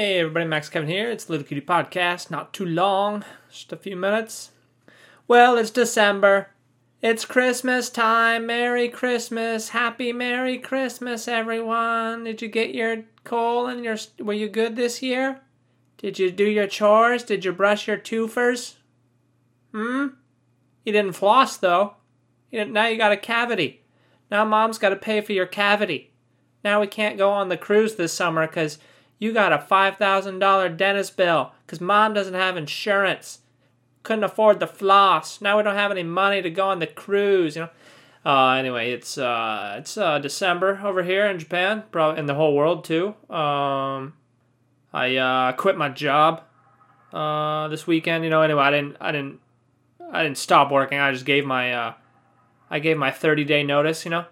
Hey everybody, Max Kevin here. It's Little Cutie Podcast. Not too long, just a few minutes. Well, it's December. It's Christmas time. Merry Christmas. Happy Merry Christmas, everyone. Did you get your coal and your were you good this year? Did you do your chores? Did you brush your twofers? Hmm? You didn't floss though. You didn't, now you got a cavity. Now mom's got to pay for your cavity. Now we can't go on the cruise this summer because you got a $5,000 dentist bill because mom doesn't have insurance. Couldn't afford the floss. Now we don't have any money to go on the cruise, you know. Uh, anyway, it's uh, it's uh, December over here in Japan, probably in the whole world too. Um, I uh, quit my job uh, this weekend. You know, anyway, I didn't I didn't I didn't stop working. I just gave my uh, I gave my 30 day notice. You know,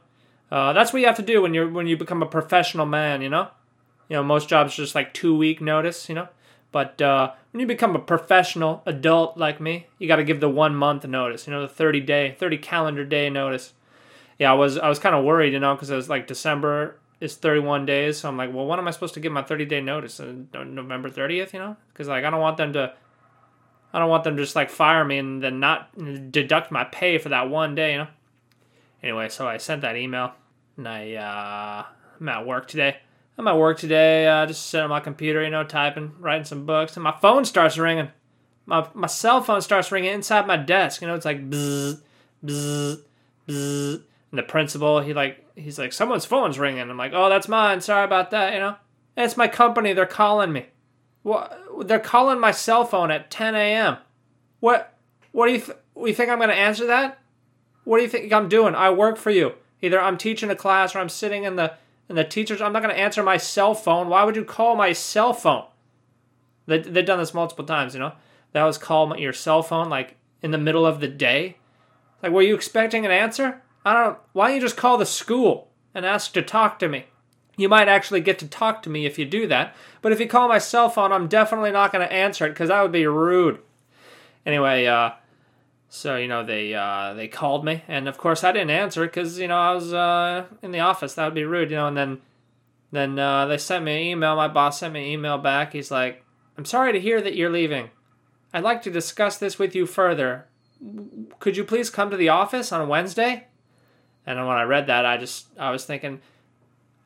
uh, that's what you have to do when you're when you become a professional man. You know, you know most jobs are just like two week notice. You know, but uh, when you become a professional adult like me, you got to give the one month notice. You know, the 30 day 30 calendar day notice. Yeah, I was I was kind of worried. You know, because it was like December is 31 days. So I'm like, well, when am I supposed to give my 30 day notice? Uh, November 30th, you know? Because like I don't want them to, I don't want them to just like fire me and then not deduct my pay for that one day, you know? Anyway, so I sent that email and I, uh, I'm at work today. I'm at work today, uh, just sitting on my computer, you know, typing, writing some books, and my phone starts ringing. My, my cell phone starts ringing inside my desk. You know, it's like bzzz, bzzz, bzzz. And the principal, he like, he's like, someone's phone's ringing. I'm like, oh, that's mine. Sorry about that. You know, it's my company. They're calling me. What? They're calling my cell phone at 10 a.m. What? What do you? Th- you think I'm going to answer that? What do you think I'm doing? I work for you. Either I'm teaching a class or I'm sitting in the in the teachers. I'm not going to answer my cell phone. Why would you call my cell phone? They they've done this multiple times. You know, that was call your cell phone like in the middle of the day. Like, were you expecting an answer? I don't. Why don't you just call the school and ask to talk to me? You might actually get to talk to me if you do that. But if you call my cell phone, I'm definitely not going to answer it because that would be rude. Anyway, uh, so you know they uh, they called me, and of course I didn't answer because you know I was uh, in the office. That would be rude, you know. And then then uh, they sent me an email. My boss sent me an email back. He's like, "I'm sorry to hear that you're leaving. I'd like to discuss this with you further. Could you please come to the office on Wednesday?" And when I read that, I just I was thinking,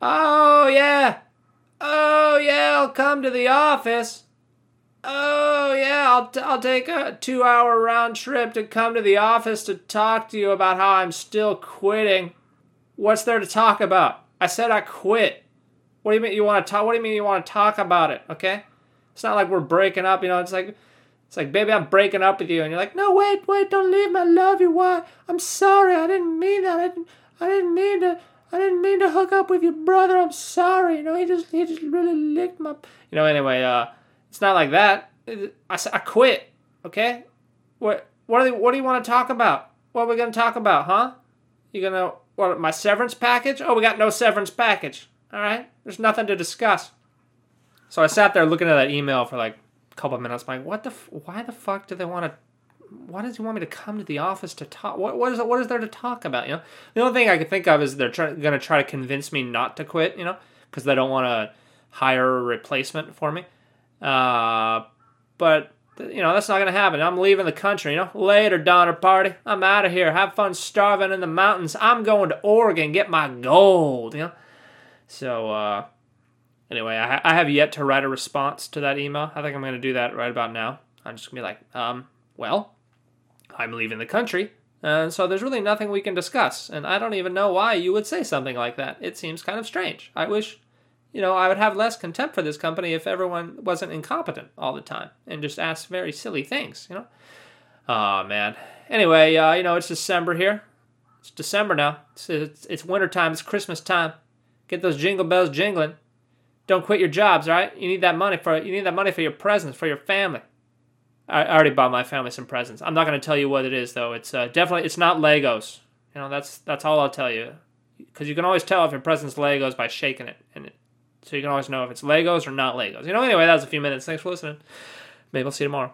"Oh yeah, oh yeah, I'll come to the office." Oh yeah, I'll t- I'll take a two hour round trip to come to the office to talk to you about how I'm still quitting. What's there to talk about? I said I quit. What do you mean you want to talk? What do you mean you want to talk about it? Okay, it's not like we're breaking up. You know, it's like it's like baby, I'm breaking up with you, and you're like, no, wait, wait, don't leave me. I love you. Why? I'm sorry. I didn't mean that. I didn't. I didn't mean to. I didn't mean to hook up with your brother. I'm sorry. You know, he just he just really licked my. You know. Anyway, uh it's not like that. I, I quit. Okay. What what do what do you want to talk about? What are we gonna talk about, huh? You gonna what my severance package? Oh, we got no severance package. All right. There's nothing to discuss. So I sat there looking at that email for like a couple of minutes. I'm like, what the? F- why the fuck do they want to? Why does he want me to come to the office to talk? What what is what is there to talk about? You know, the only thing I can think of is they're try- going to try to convince me not to quit. You know, because they don't want to hire a replacement for me. Uh, but you know that's not gonna happen. I'm leaving the country. You know, later, Donner Party. I'm out of here. Have fun starving in the mountains. I'm going to Oregon get my gold. You know. So uh, anyway, I, I have yet to write a response to that email. I think I'm gonna do that right about now. I'm just gonna be like, um, well, I'm leaving the country. And so there's really nothing we can discuss. And I don't even know why you would say something like that. It seems kind of strange. I wish you know, I would have less contempt for this company if everyone wasn't incompetent all the time and just asked very silly things, you know? Oh, man. Anyway, uh, you know, it's December here. It's December now. It's, it's, it's winter time. It's Christmas time. Get those jingle bells jingling. Don't quit your jobs, all right? You need that money for you need that money for your presents for your family. I, I already bought my family some presents. I'm not going to tell you what it is though. It's uh, definitely it's not Legos. You know, that's that's all I'll tell you. Because you can always tell if your present's Legos by shaking it, and it, so you can always know if it's Legos or not Legos. You know, anyway, that was a few minutes. Thanks for listening. Maybe I'll see you tomorrow.